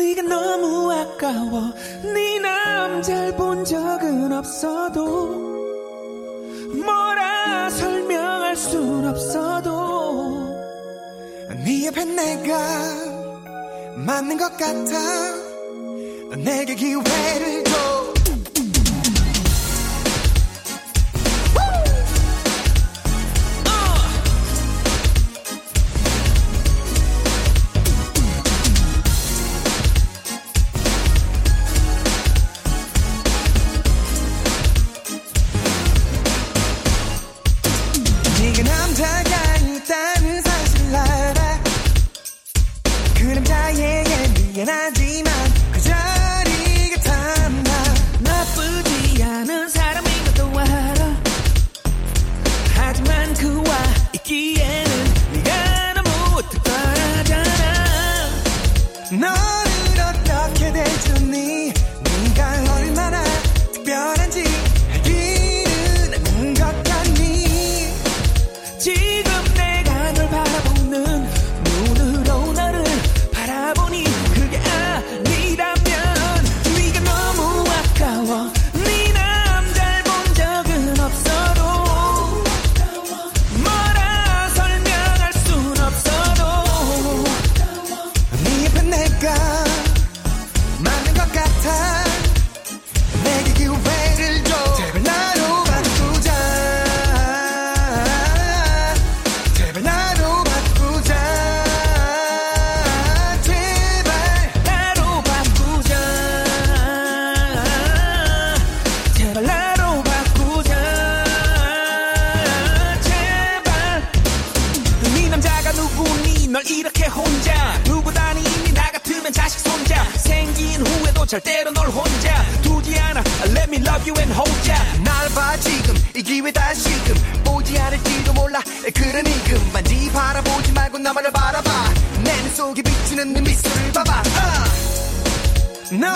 네가 너무 아까워. 네 남잘 본 적은 없어도 뭐라 설명할 순 없어도 네 옆에 내가 맞는 것 같아. 내게 기회를 Let me love you and hold ya 날봐 지금. 이 기회 다시금. 보지 않을지도 몰라. 그러니 그만지 바라보지 말고 나만을 바라봐. 내 눈 속에 비치는 네 미소를 봐봐. 아. 너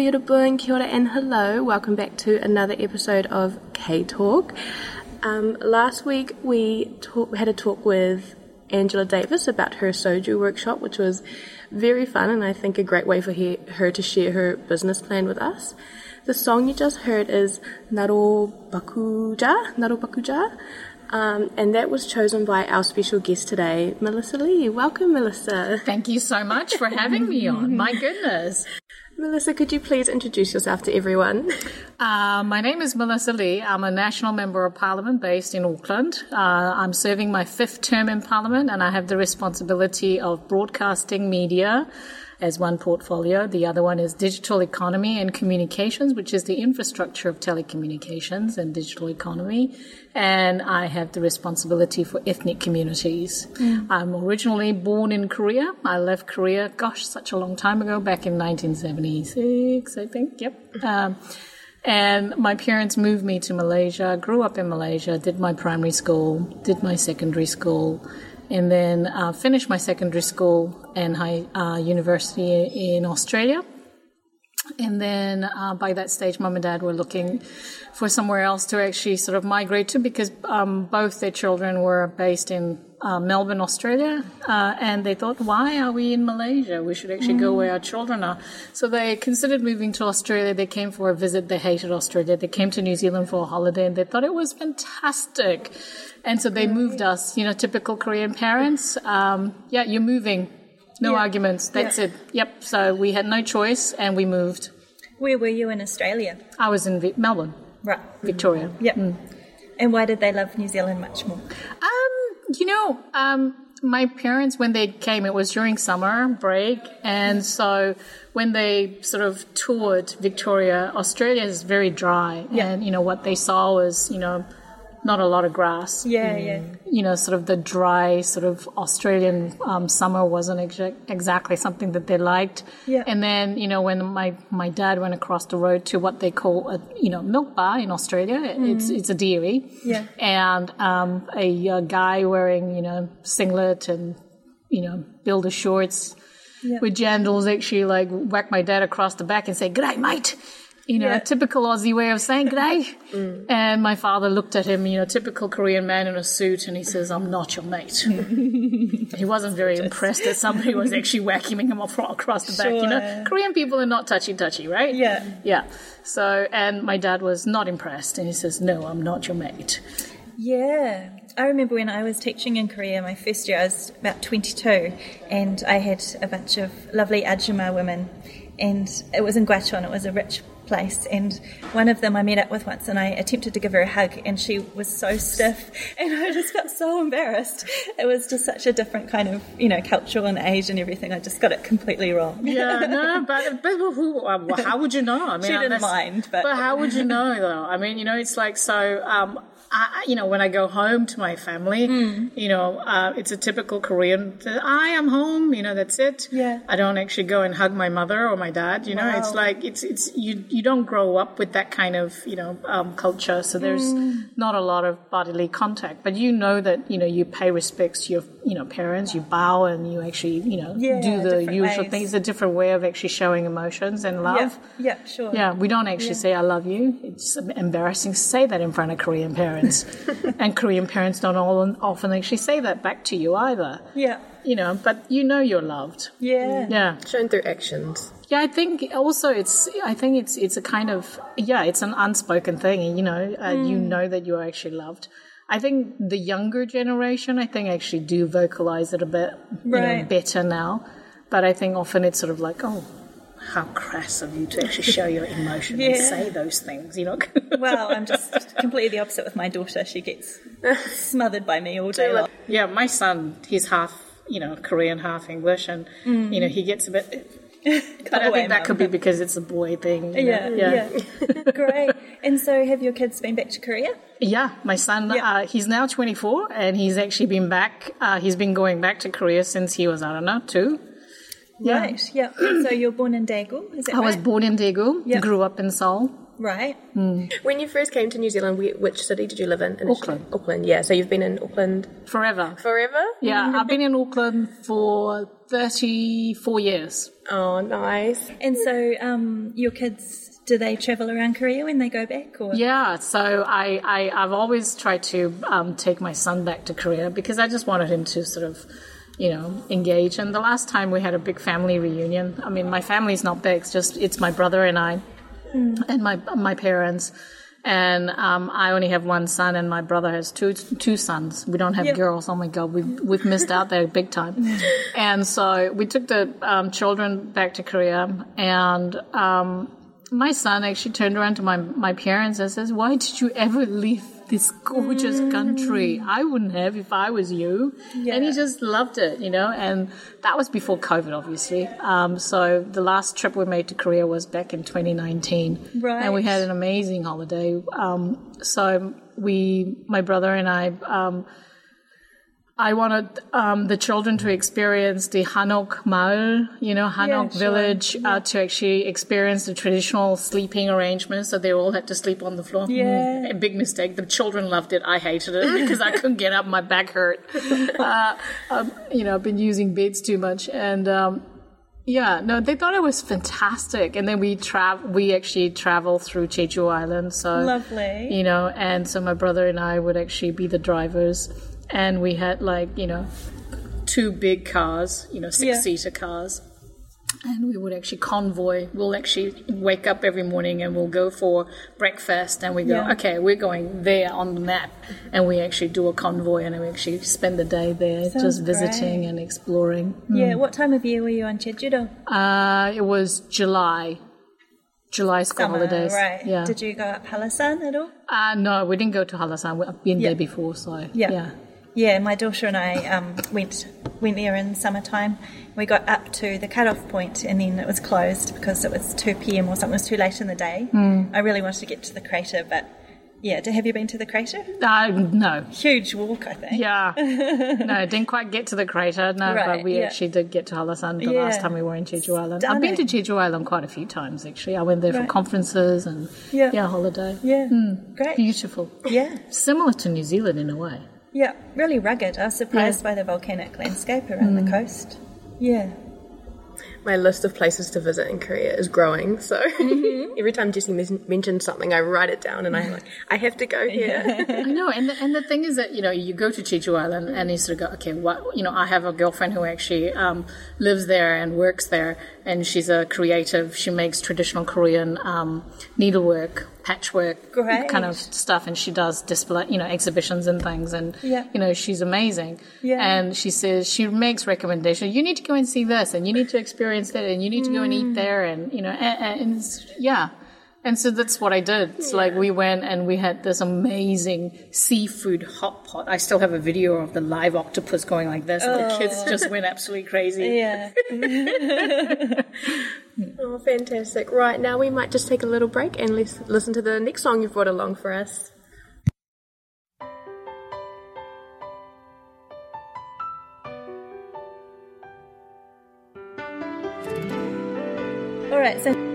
yo Boon, kia ora and hello. Welcome back to another episode of K Talk. Um, last week we talk, had a talk with Angela Davis about her soju workshop, which was very fun and I think a great way for he, her to share her business plan with us. The song you just heard is Naro Bakuja, Naro Bakuja, um, and that was chosen by our special guest today, Melissa Lee. Welcome, Melissa. Thank you so much for having me on. My goodness. Melissa, could you please introduce yourself to everyone? Uh, my name is Melissa Lee. I'm a national member of parliament based in Auckland. Uh, I'm serving my fifth term in parliament and I have the responsibility of broadcasting media as one portfolio. The other one is digital economy and communications, which is the infrastructure of telecommunications and digital economy. And I have the responsibility for ethnic communities. I'm originally born in Korea. I left Korea, gosh, such a long time ago, back in 1976, I think. Yep. Um, and my parents moved me to Malaysia, grew up in Malaysia, did my primary school, did my secondary school, and then uh, finished my secondary school and high uh, university in Australia. And then uh, by that stage, mom and dad were looking for somewhere else to actually sort of migrate to because um, both their children were based in uh, Melbourne, Australia, uh, and they thought, why are we in Malaysia? We should actually go where our children are. So they considered moving to Australia. They came for a visit. They hated Australia. They came to New Zealand for a holiday, and they thought it was fantastic. And so they moved us. You know, typical Korean parents. Um, yeah, you're moving. No arguments. That's it. Yep. So we had no choice, and we moved. Where were you in Australia? I was in Vi- Melbourne, Right. Victoria. Yep. And why did they love New Zealand much more? Um, you know, um, my parents when they came, it was during summer break, and so when they sort of toured Victoria, Australia is very dry, Yeah. and you know what they saw was you know not a lot of grass. Yeah, yeah. You know, sort of the dry, sort of Australian um, summer wasn't exa- exactly something that they liked. Yeah. And then, you know, when my, my dad went across the road to what they call a, you know, milk bar in Australia, it's, it's a dairy. Mm. Yeah. And um, a, uh guy wearing, you know, singlet and, you know, builder shorts Yeah. with jandals actually like whack my dad across the back and say, G'day, mate. You know, Yeah. typical Aussie way of saying g'day. Mm. And my father looked at him, you know, typical Korean man in a suit, and he says, I'm not your mate. he wasn't very impressed that somebody was actually whacking him off across the back. You know, Korean people are not touchy touchy, right? Yeah. Yeah. So, and my dad was not impressed, and he says, No, I'm not your mate. Yeah. I remember when I was teaching in Korea, my first year, I was about 22, and I had a bunch of lovely Ajuma women, and it was in Gwacheon, it was a rich place, and one of them I met up with once, and I attempted to give her a hug, and she was so stiff, and I just felt so embarrassed. It was just such a different kind of, you know, cultural and age and everything. I just got it completely wrong. Yeah, no, but, but who, uh, how would you know? I mean, She didn't mind, but- how would you know though? I mean, you know, it's like so. Um, I, you know, when I go home to my family, Hmm. you know, uh, it's a typical Korean. I am home. You know, that's it. Yeah. I don't actually go and hug my mother or my dad. You know, it's like it's it's you you don't grow up with that kind of you know um, culture, so there's Hmm. not a lot of bodily contact. But you know that you know you pay respects to your you know parents, you bow, and you actually you know Yeah, do the usual ways. things. A different way of actually showing emotions and love. Yeah, yeah, sure. Yeah, we don't actually say "I love you." It's embarrassing to say that in front of Korean parents, and Korean parents don't all often actually say that back to you either. Yeah, You know, but you know you're loved. yeah. Yeah, Shown through actions. yeah. I think also it's. I think it's it's a kind of yeah. It's an unspoken thing. You know, uh, you know that you're actually loved. I think the younger generation, I think, actually do vocalize it a bit you know, better now. But I think often it's sort of like, oh, how crass of you to actually show your emotion and say those things, you know? Well, I'm just completely the opposite with my daughter. She gets smothered by me all day long. yeah, my son, he's half, you know, Korean, half English, and, mm. you know, he gets a bit. But I think that could be because it's a boy thing. you Yeah, yeah. Great. And so, have your kids been back to Korea? Yeah, my son, Yeah. uh, he's now 24 and he's actually been back, uh, he's been going back to Korea since he was, I don't know, two. Yeah. Right. Yeah. So you're born in Daegu, is that I was born in Daegu, Yeah. grew up in Seoul. Right. When you first came to New Zealand, which city did you live in? initially? Auckland. Auckland, yeah. So you've been in Auckland Forever. forever? Yeah, I've been in Auckland for 34 years. Oh, nice. And so, um, your kids, do they travel around Korea when they go back? Or Yeah, so I, I, I've always tried to um, take my son back to Korea because I just wanted him to sort of, you know, engage. And the last time we had a big family reunion, I mean, my family's not big, it's just, it's my brother and I and my, my parents. And um, I only have one son, and my brother has two two sons. We don't have Yeah. girls. Oh my god, we we've missed out there big time. and so we took the um, children back to Korea, and um, my son actually turned around to my my parents and says, "Why did you ever leave this gorgeous country? I wouldn't have if I was you." And he just loved it, you know. And that was before COVID, obviously. Um, so the last trip we made to Korea was back in 2019, and we had an amazing holiday. Um, so we, my brother and I. Um, I wanted um, the children to experience the Hanok Maul, you know, Hanok sure. village, uh, to actually experience the traditional sleeping arrangements. So they all had to sleep on the floor. Yeah. A big mistake. The children loved it. I hated it because I couldn't get up. My back hurt. Uh, um, you know, I've been using beds too much. And um, Yeah, no, they thought it was fantastic, and then we travel. We actually travel through Jeju Island, so Lovely. you know, and so my brother and I would actually be the drivers, and we had like you know, two big cars, you know, six seater cars, and we would actually convoy. We'll actually wake up every morning and we'll go for breakfast, and we go, Yeah. okay, we're going there on the map, and we actually do a convoy, and we actually spend the day there, Sounds just visiting great. and exploring. Yeah. What time of year were you on Jeju-do? Uh, it was July. July school Summer, holidays. right? Yeah. Did you go up Hallasan at all? uh, no, we didn't go to Hallasan. I've been Yeah. there before, so Yeah. yeah. Yeah, my daughter and I um, went went there in summertime. We got up to the cutoff point and then it was closed because it was 2 p.m. or something. It was too late in the day. Hmm. I really wanted to get to the crater, but yeah. Have you been to the crater? Uh, no. Huge walk, I think. Yeah. no, didn't quite get to the crater. No, Right, but we yeah. actually did get to Hallasan the Yeah. last time we were in Jeju Island. I've been to Stunning. Jeju Island quite a few times, actually. I went there for conferences and Yeah. yeah, holiday. Yeah. Hmm. Great. Beautiful. Yeah. Similar to New Zealand in a way. Yeah. Really rugged. I was surprised by the volcanic landscape around Hmm. the coast. Yeah. My list of places to visit in Korea is growing, so every time Jessie men- mentions something, I write it down and I'm like, I have to go here. I know, and the, and the thing is that you know you go to Jeju Island and you sort of go, okay, what you know, I have a girlfriend who actually um, lives there and works there, and she's a creative. She makes traditional Korean um, needlework, patchwork, Great. kind of stuff, and she does display, you know, exhibitions and things, and Yeah. you know, she's amazing. Yeah. And she says she makes recommendations. You need to go and see this, and you need to experience that, and you need to go and Mm. eat there, and you know, and, and yeah. And so that's what I did. It's like we went and we had this amazing seafood hot pot. I still have a video of the live octopus going like this, and the oh. kids just went absolutely crazy. Yeah. oh, fantastic. Right, now we might just take a little break and lis- listen to the next song you've brought along for us. All right. So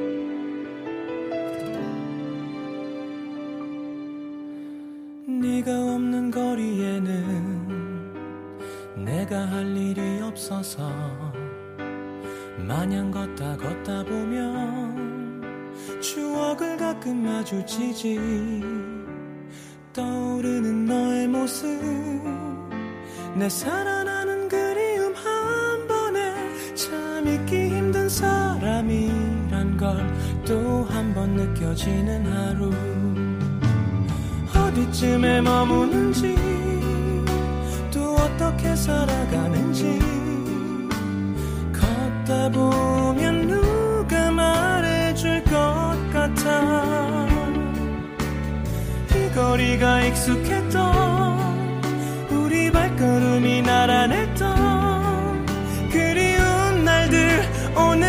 걸 또 한 번 느껴지는 하루. 어디쯤에 머무는지 또 어떻게 살아가는지. 걷다 보면 누가 말해줄 것 같아. 이 거리가 익숙했던 우리 발걸음이 나란했던 그리운 날들 오늘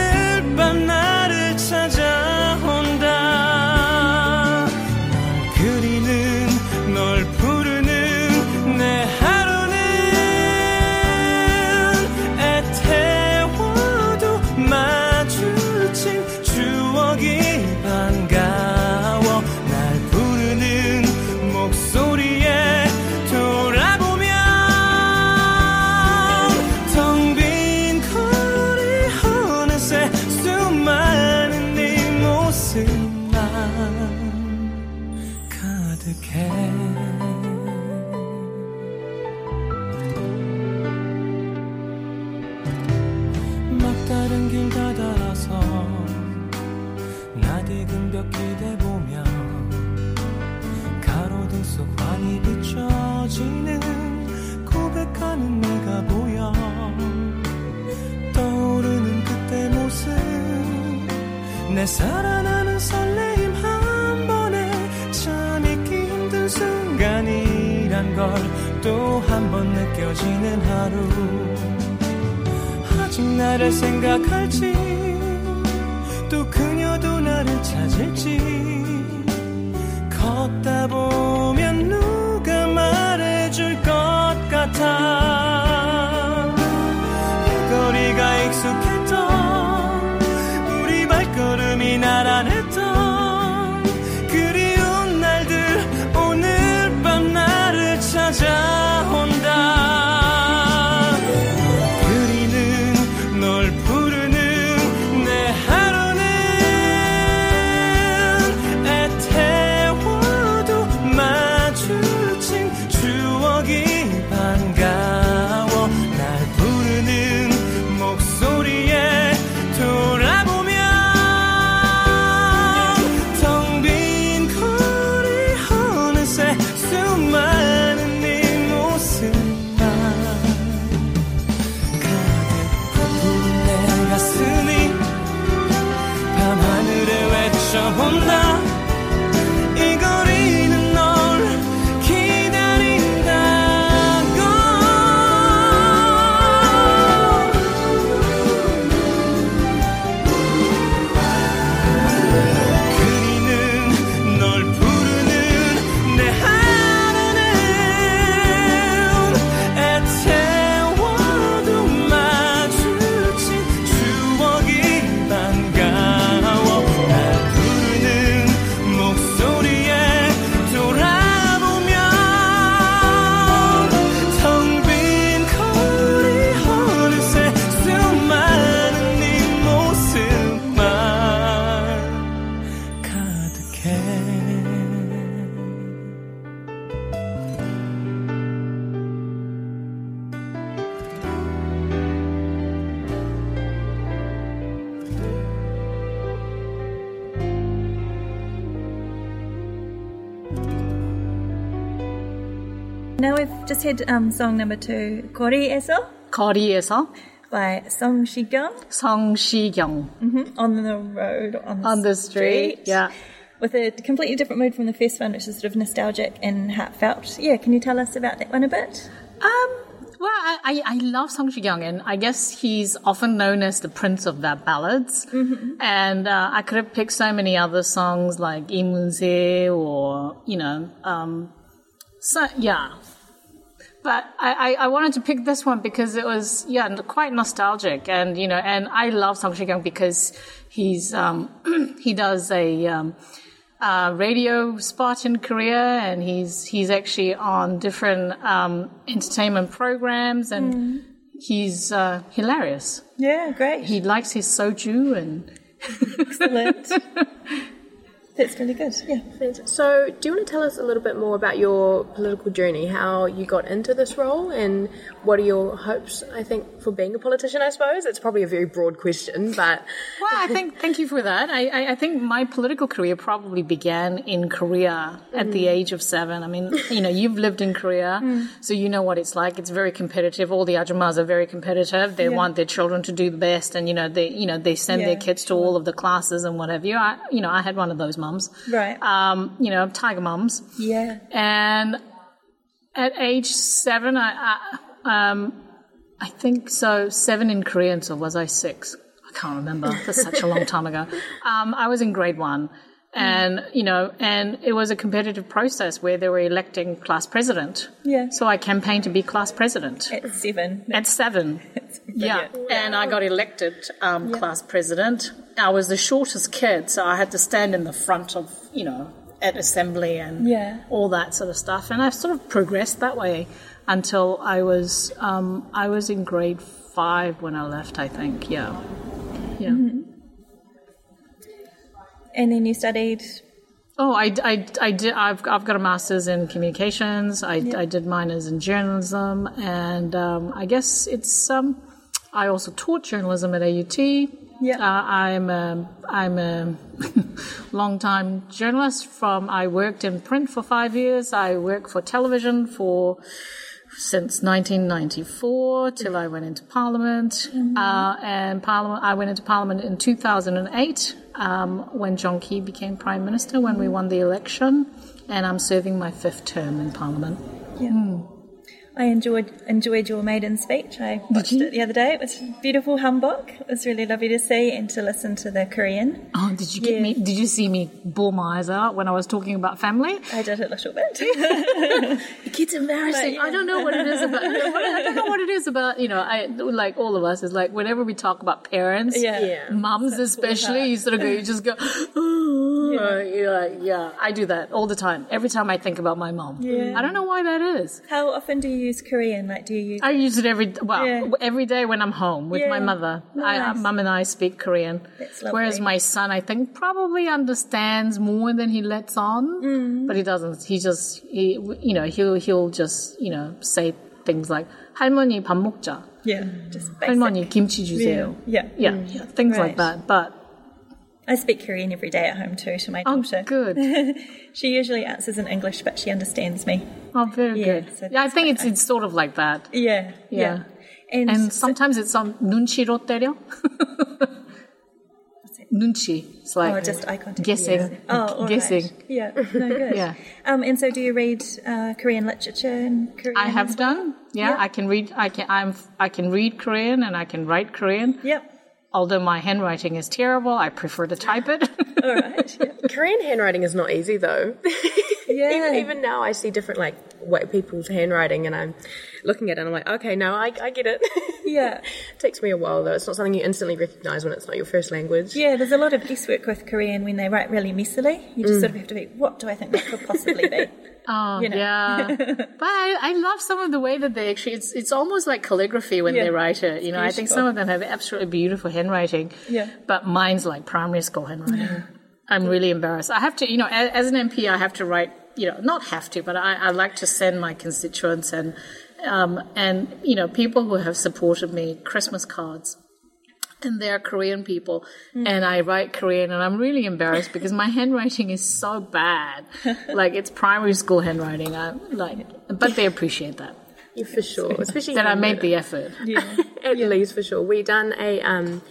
아직 나를 생각할지 또 그녀도 나를 찾을지. 걷다 보면 누가 말해줄 것 같아 Now we've just had um, song number two, Kori Eso 거리에서 by Song Shigyong, 성시경 On the Road, on the, on the street. Yeah. With a completely different mood from the first one, which is sort of nostalgic and heartfelt. Yeah, can you tell us about that one a bit? Um, well, I, I, I love Song Shi-kyung, and I guess he's often known as the prince of that ballads. And uh, I could have picked so many other songs like Imunse or, you know, um, so, yeah. but I, I, I wanted to pick this one because it was, yeah, quite nostalgic. And, you know, and I love Song Shi-kyung because he's, um, he does a, um, uh, radio spot in Korea, and he's he's actually on different um, entertainment programs, and he's uh, hilarious. Yeah, great. He likes his soju, and Excellent. That's really good. Yeah. So, do you want to tell us a little bit more about your political journey, how you got into this role, and what are your hopes, I think, for being a politician, I suppose? It's probably a very broad question, but well, I think thank you for that. I, I, I think my political career probably began in Korea at the mm. age of seven. I mean, you know, you've lived in Korea, mm. so you know what it's like. It's very competitive. All the ajumas are very competitive. They want their children to do the best, and you know, they you know they send their Yeah, kids to all of the classes and whatever. have you. I, you know, I had one of those mums. Right. Um, you know, tiger mums. Yeah. And at age seven, I, I, um, I think so, seven in Korean, so was I six? I can't remember. That's such a long time ago. Um, I was in grade one. And, you know, and it was a competitive process where they were electing class president. Yeah. So I campaigned to be class president At seven. at seven. Yeah, and I got elected um, class president. I was the shortest kid, so I had to stand in the front of, you know, at assembly and Yeah. all that sort of stuff. And I sort of progressed that way until I was um, I was in grade five when I left. I think, yeah, yeah. And then you studied. Oh, I, I, I did. I've, I've got a master's in communications. I, I did minors in journalism, and um, I guess it's. Um, I also taught journalism at AUT. Yeah. Uh, I'm a, I'm a long time journalist. From I worked in print for five years. I worked for television for since 1994 till I went into Parliament. Uh, and Parliament, I went into Parliament in 2008 um, when John Key became Prime Minister when we won the election. And I'm serving my fifth term in Parliament. Yeah. I enjoyed enjoyed your maiden speech. I watched it the other day. It was beautiful humbug. It was really lovely to see and to listen to the Korean. Oh, did you get Yeah. me? Did you see me bawl my eyes out when I was talking about family? I did a little bit. It's embarrassing. I don't know what it is about. I don't know what it is about. You know, I like all of us. Is like whenever we talk about parents, Yeah. Yeah. mums especially, you sort of go, you just go, yeah. you're like, yeah. I do that all the time. Every time I think about my mom, Yeah. I don't know why that is. How often do you use Korean? Like, do you use? I use it every well Yeah. every day when I'm home with my Yeah. mother. I, Nice. mum and I speak Korean. That's lovely. Whereas my son, I think, probably understands more than he lets on, Mm. but he doesn't. He just, he, you know, he'll he'll just, you know, say things like "할머니 밥 먹자," Yeah, just basic. "할머니 김치 주세요." Yeah. Yeah, yeah, things like Right. that. But I speak Korean every day at home too to my oh, daughter. good. She usually answers in English, but she understands me. Oh, very Yeah, good. so yeah, I that's think quite it's it's sort of like that. Yeah, Yeah. And, And so- sometimes it's on 눈치로 때려. 눈치. It's like oh, just eye contact. guessing. Yeah. Oh, all right. guessing. Yeah, no good. Yeah. Um, and so, do you read uh, Korean literature in Korean? I have as well? done. Yeah, Yeah. I can read. I can. I'm. I can read Korean and I can write Korean. Yep. Although my handwriting is terrible, I prefer to type it. All right. Yeah. Korean handwriting is not easy though. Yeah. even, even now, I see different like white people's handwriting, and I'm looking at it, and I'm like, okay, no, I, I get it. Yeah. it takes me a while though. It's not something you instantly recognize when it's not your first language. Yeah, there's a lot of guesswork with Korean when they write really messily. You just mm. sort of have to be, what do I think that could possibly be? Oh You know. yeah, but I, I love some of the way that they actually. It's it's almost like calligraphy when Yeah. they write it. You know, I think some of them have absolutely beautiful handwriting. Yeah. But mine's like primary school handwriting. I'm really embarrassed. I have to, you know, as, as an MP, I have to write. You know, not have to, but I, I like to send my constituents and um, and you know people who have supported me Christmas cards. And they're Korean people, and I write Korean, and I'm really embarrassed because my handwriting is so bad. like it's primary school handwriting. I like, but they appreciate that Yeah, for sure. Especially that I made the effort. at least for sure. We done a um,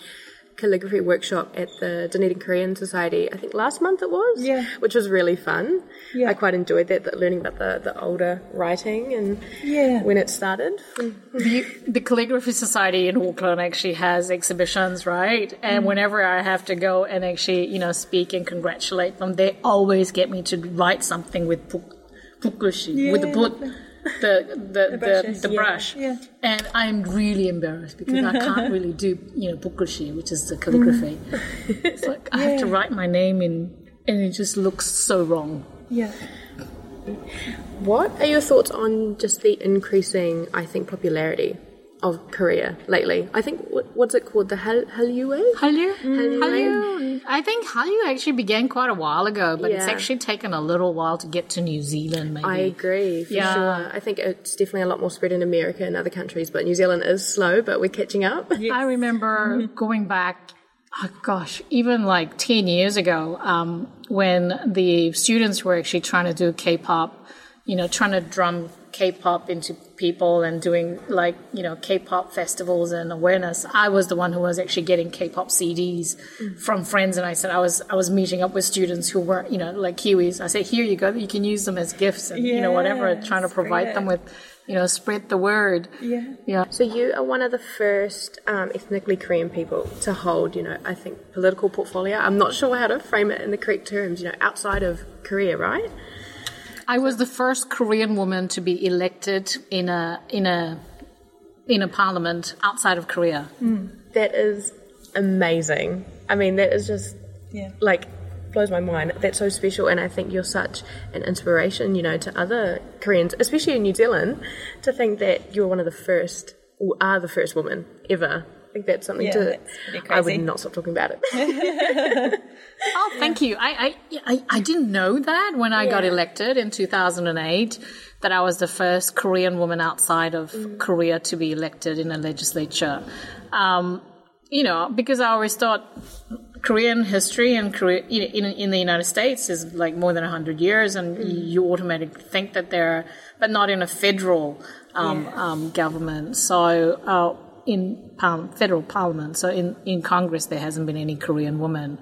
calligraphy workshop at the Dunedin Korean Society. I think last month it was. Yeah. Which was really fun. Yeah. I quite enjoyed that, that learning about the, the older writing and Yeah. when it started. the, the calligraphy society in auckland actually has exhibitions right and Mm. whenever i have to go and actually you know speak and congratulate them they always get me to write something with puk- pukushi with the Yeah, put the the the, brushes, the yeah, brush. yeah. and i'm really embarrassed because i can't really do you know pukushi which is the calligraphy. Mm. It's like i have to write my name in and it just looks so wrong. Yeah. What are your thoughts on just the increasing, I think, popularity of Korea lately? I think, what, what's it called? The Hal- Hallyu? Hallyu? Hallyu. Hallyu. I think Hallyu actually began quite a while ago, but it's actually taken a little while to get to New Zealand, maybe. I agree, for Yeah. sure. I think it's definitely a lot more spread in America and other countries, but New Zealand is slow, but we're catching up. I remember going back, oh gosh, even like 10 years ago, um, when the students were actually trying to do K pop, you know, trying to drum K pop into people and doing like, you know, K pop festivals and awareness. I was the one who was actually getting K pop CDs from friends. And I said, I was, I was meeting up with students who were, you know, like Kiwis. I said, here you go, you can use them as gifts and, you know, whatever, trying to provide them with, you know, spread the word. Yeah. Yeah. So you are one of the first um, ethnically Korean people to hold, you know, I think political portfolio. I'm not sure how to frame it in the correct terms, you know, outside of Korea, right? I was the first Korean woman to be elected in a in a in a parliament outside of Korea. That is amazing. I mean, that is just Yeah. like blows my mind. That's so special, and I think you're such an inspiration, you know, to other Koreans, especially in New Zealand, to think that you're one of the first, or are the first woman ever. I think that's something Yeah, to. that's pretty I would not stop talking about it. Oh, thank you. I, I, I, I didn't know that when I got elected in 2008 that I was the first Korean woman outside of Korea to be elected in a legislature. Um, you know, because I always thought Korean history and Korea, you in, in the United States is like more than 100 years, and you automatically think that they're, but not in a federal um, um, government. So, uh, in federal parliament, so in, in Congress, there hasn't been any Korean woman.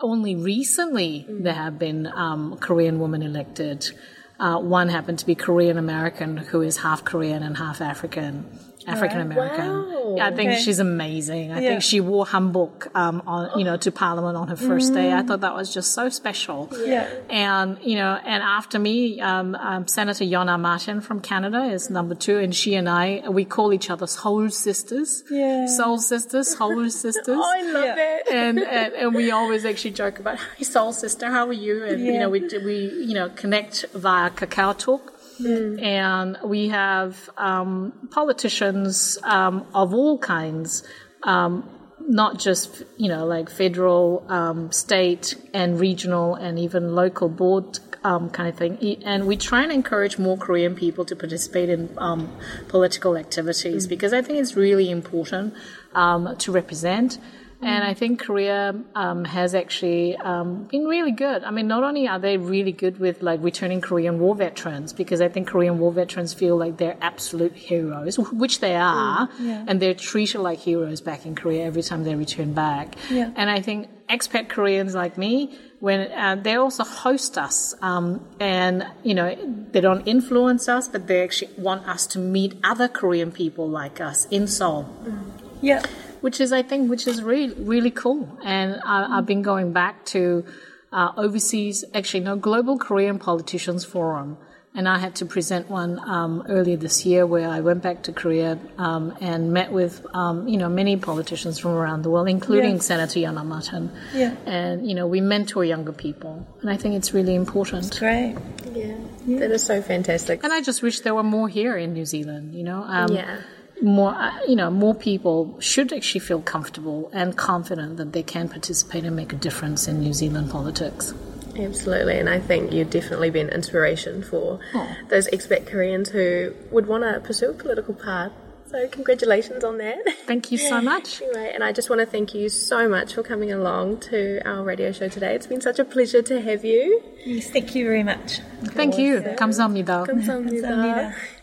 Only recently there have been um, Korean women elected. Uh, one happened to be Korean American, who is half Korean and half African. African American. Wow. Yeah, I think Okay. she's amazing. I Yeah. think she wore hanbok, um, on you know, to Parliament on her first day. I thought that was just so special. Yeah. And you know, and after me, um, um, Senator Yonah Martin from Canada is number two, and she and I we call each other soul sisters. Yeah. Soul sisters, soul sisters. oh, I love Yeah. that. and, and and we always actually joke about, "Hi, soul sister, how are you?" And you know, we we you know connect via Kakao Talk. And we have um, politicians um, of all kinds, um, not just you know like federal, um, state, and regional, and even local board um, kind of thing. And we try and encourage more Korean people to participate in um, political activities because I think it's really important um, to represent. And I think Korea um, has actually um, been really good. I mean, not only are they really good with like returning Korean war veterans, because I think Korean war veterans feel like they're absolute heroes, which they are, yeah. and they're treated like heroes back in Korea every time they return back. Yeah. And I think expat Koreans like me, when uh, they also host us, um, and you know, they don't influence us, but they actually want us to meet other Korean people like us in Seoul Yeah. Which is I think which is really really cool. And I, I've been going back to uh, overseas, actually no Global Korean Politicians Forum, and I had to present one um, earlier this year where I went back to Korea um, and met with um, you know many politicians from around the world, including Yeah. Senator Yonah Martin. Yeah. And you know we mentor younger people, and I think it's really important. Great. Yeah. That is so fantastic. And I just wish there were more here in New Zealand. You know. Um, Yeah more uh, you know more people should actually feel comfortable and confident that they can participate and make a difference in New Zealand politics. Absolutely, and I think you'd definitely be an inspiration for Oh. those expat Koreans who would want to pursue a political path So congratulations on that. Thank you so much. Anyway, and I just want to thank you so much for coming along to our radio show today. It's been such a pleasure to have you. Yes, thank you very much. Thank you. 감사합니다. 감사합니다.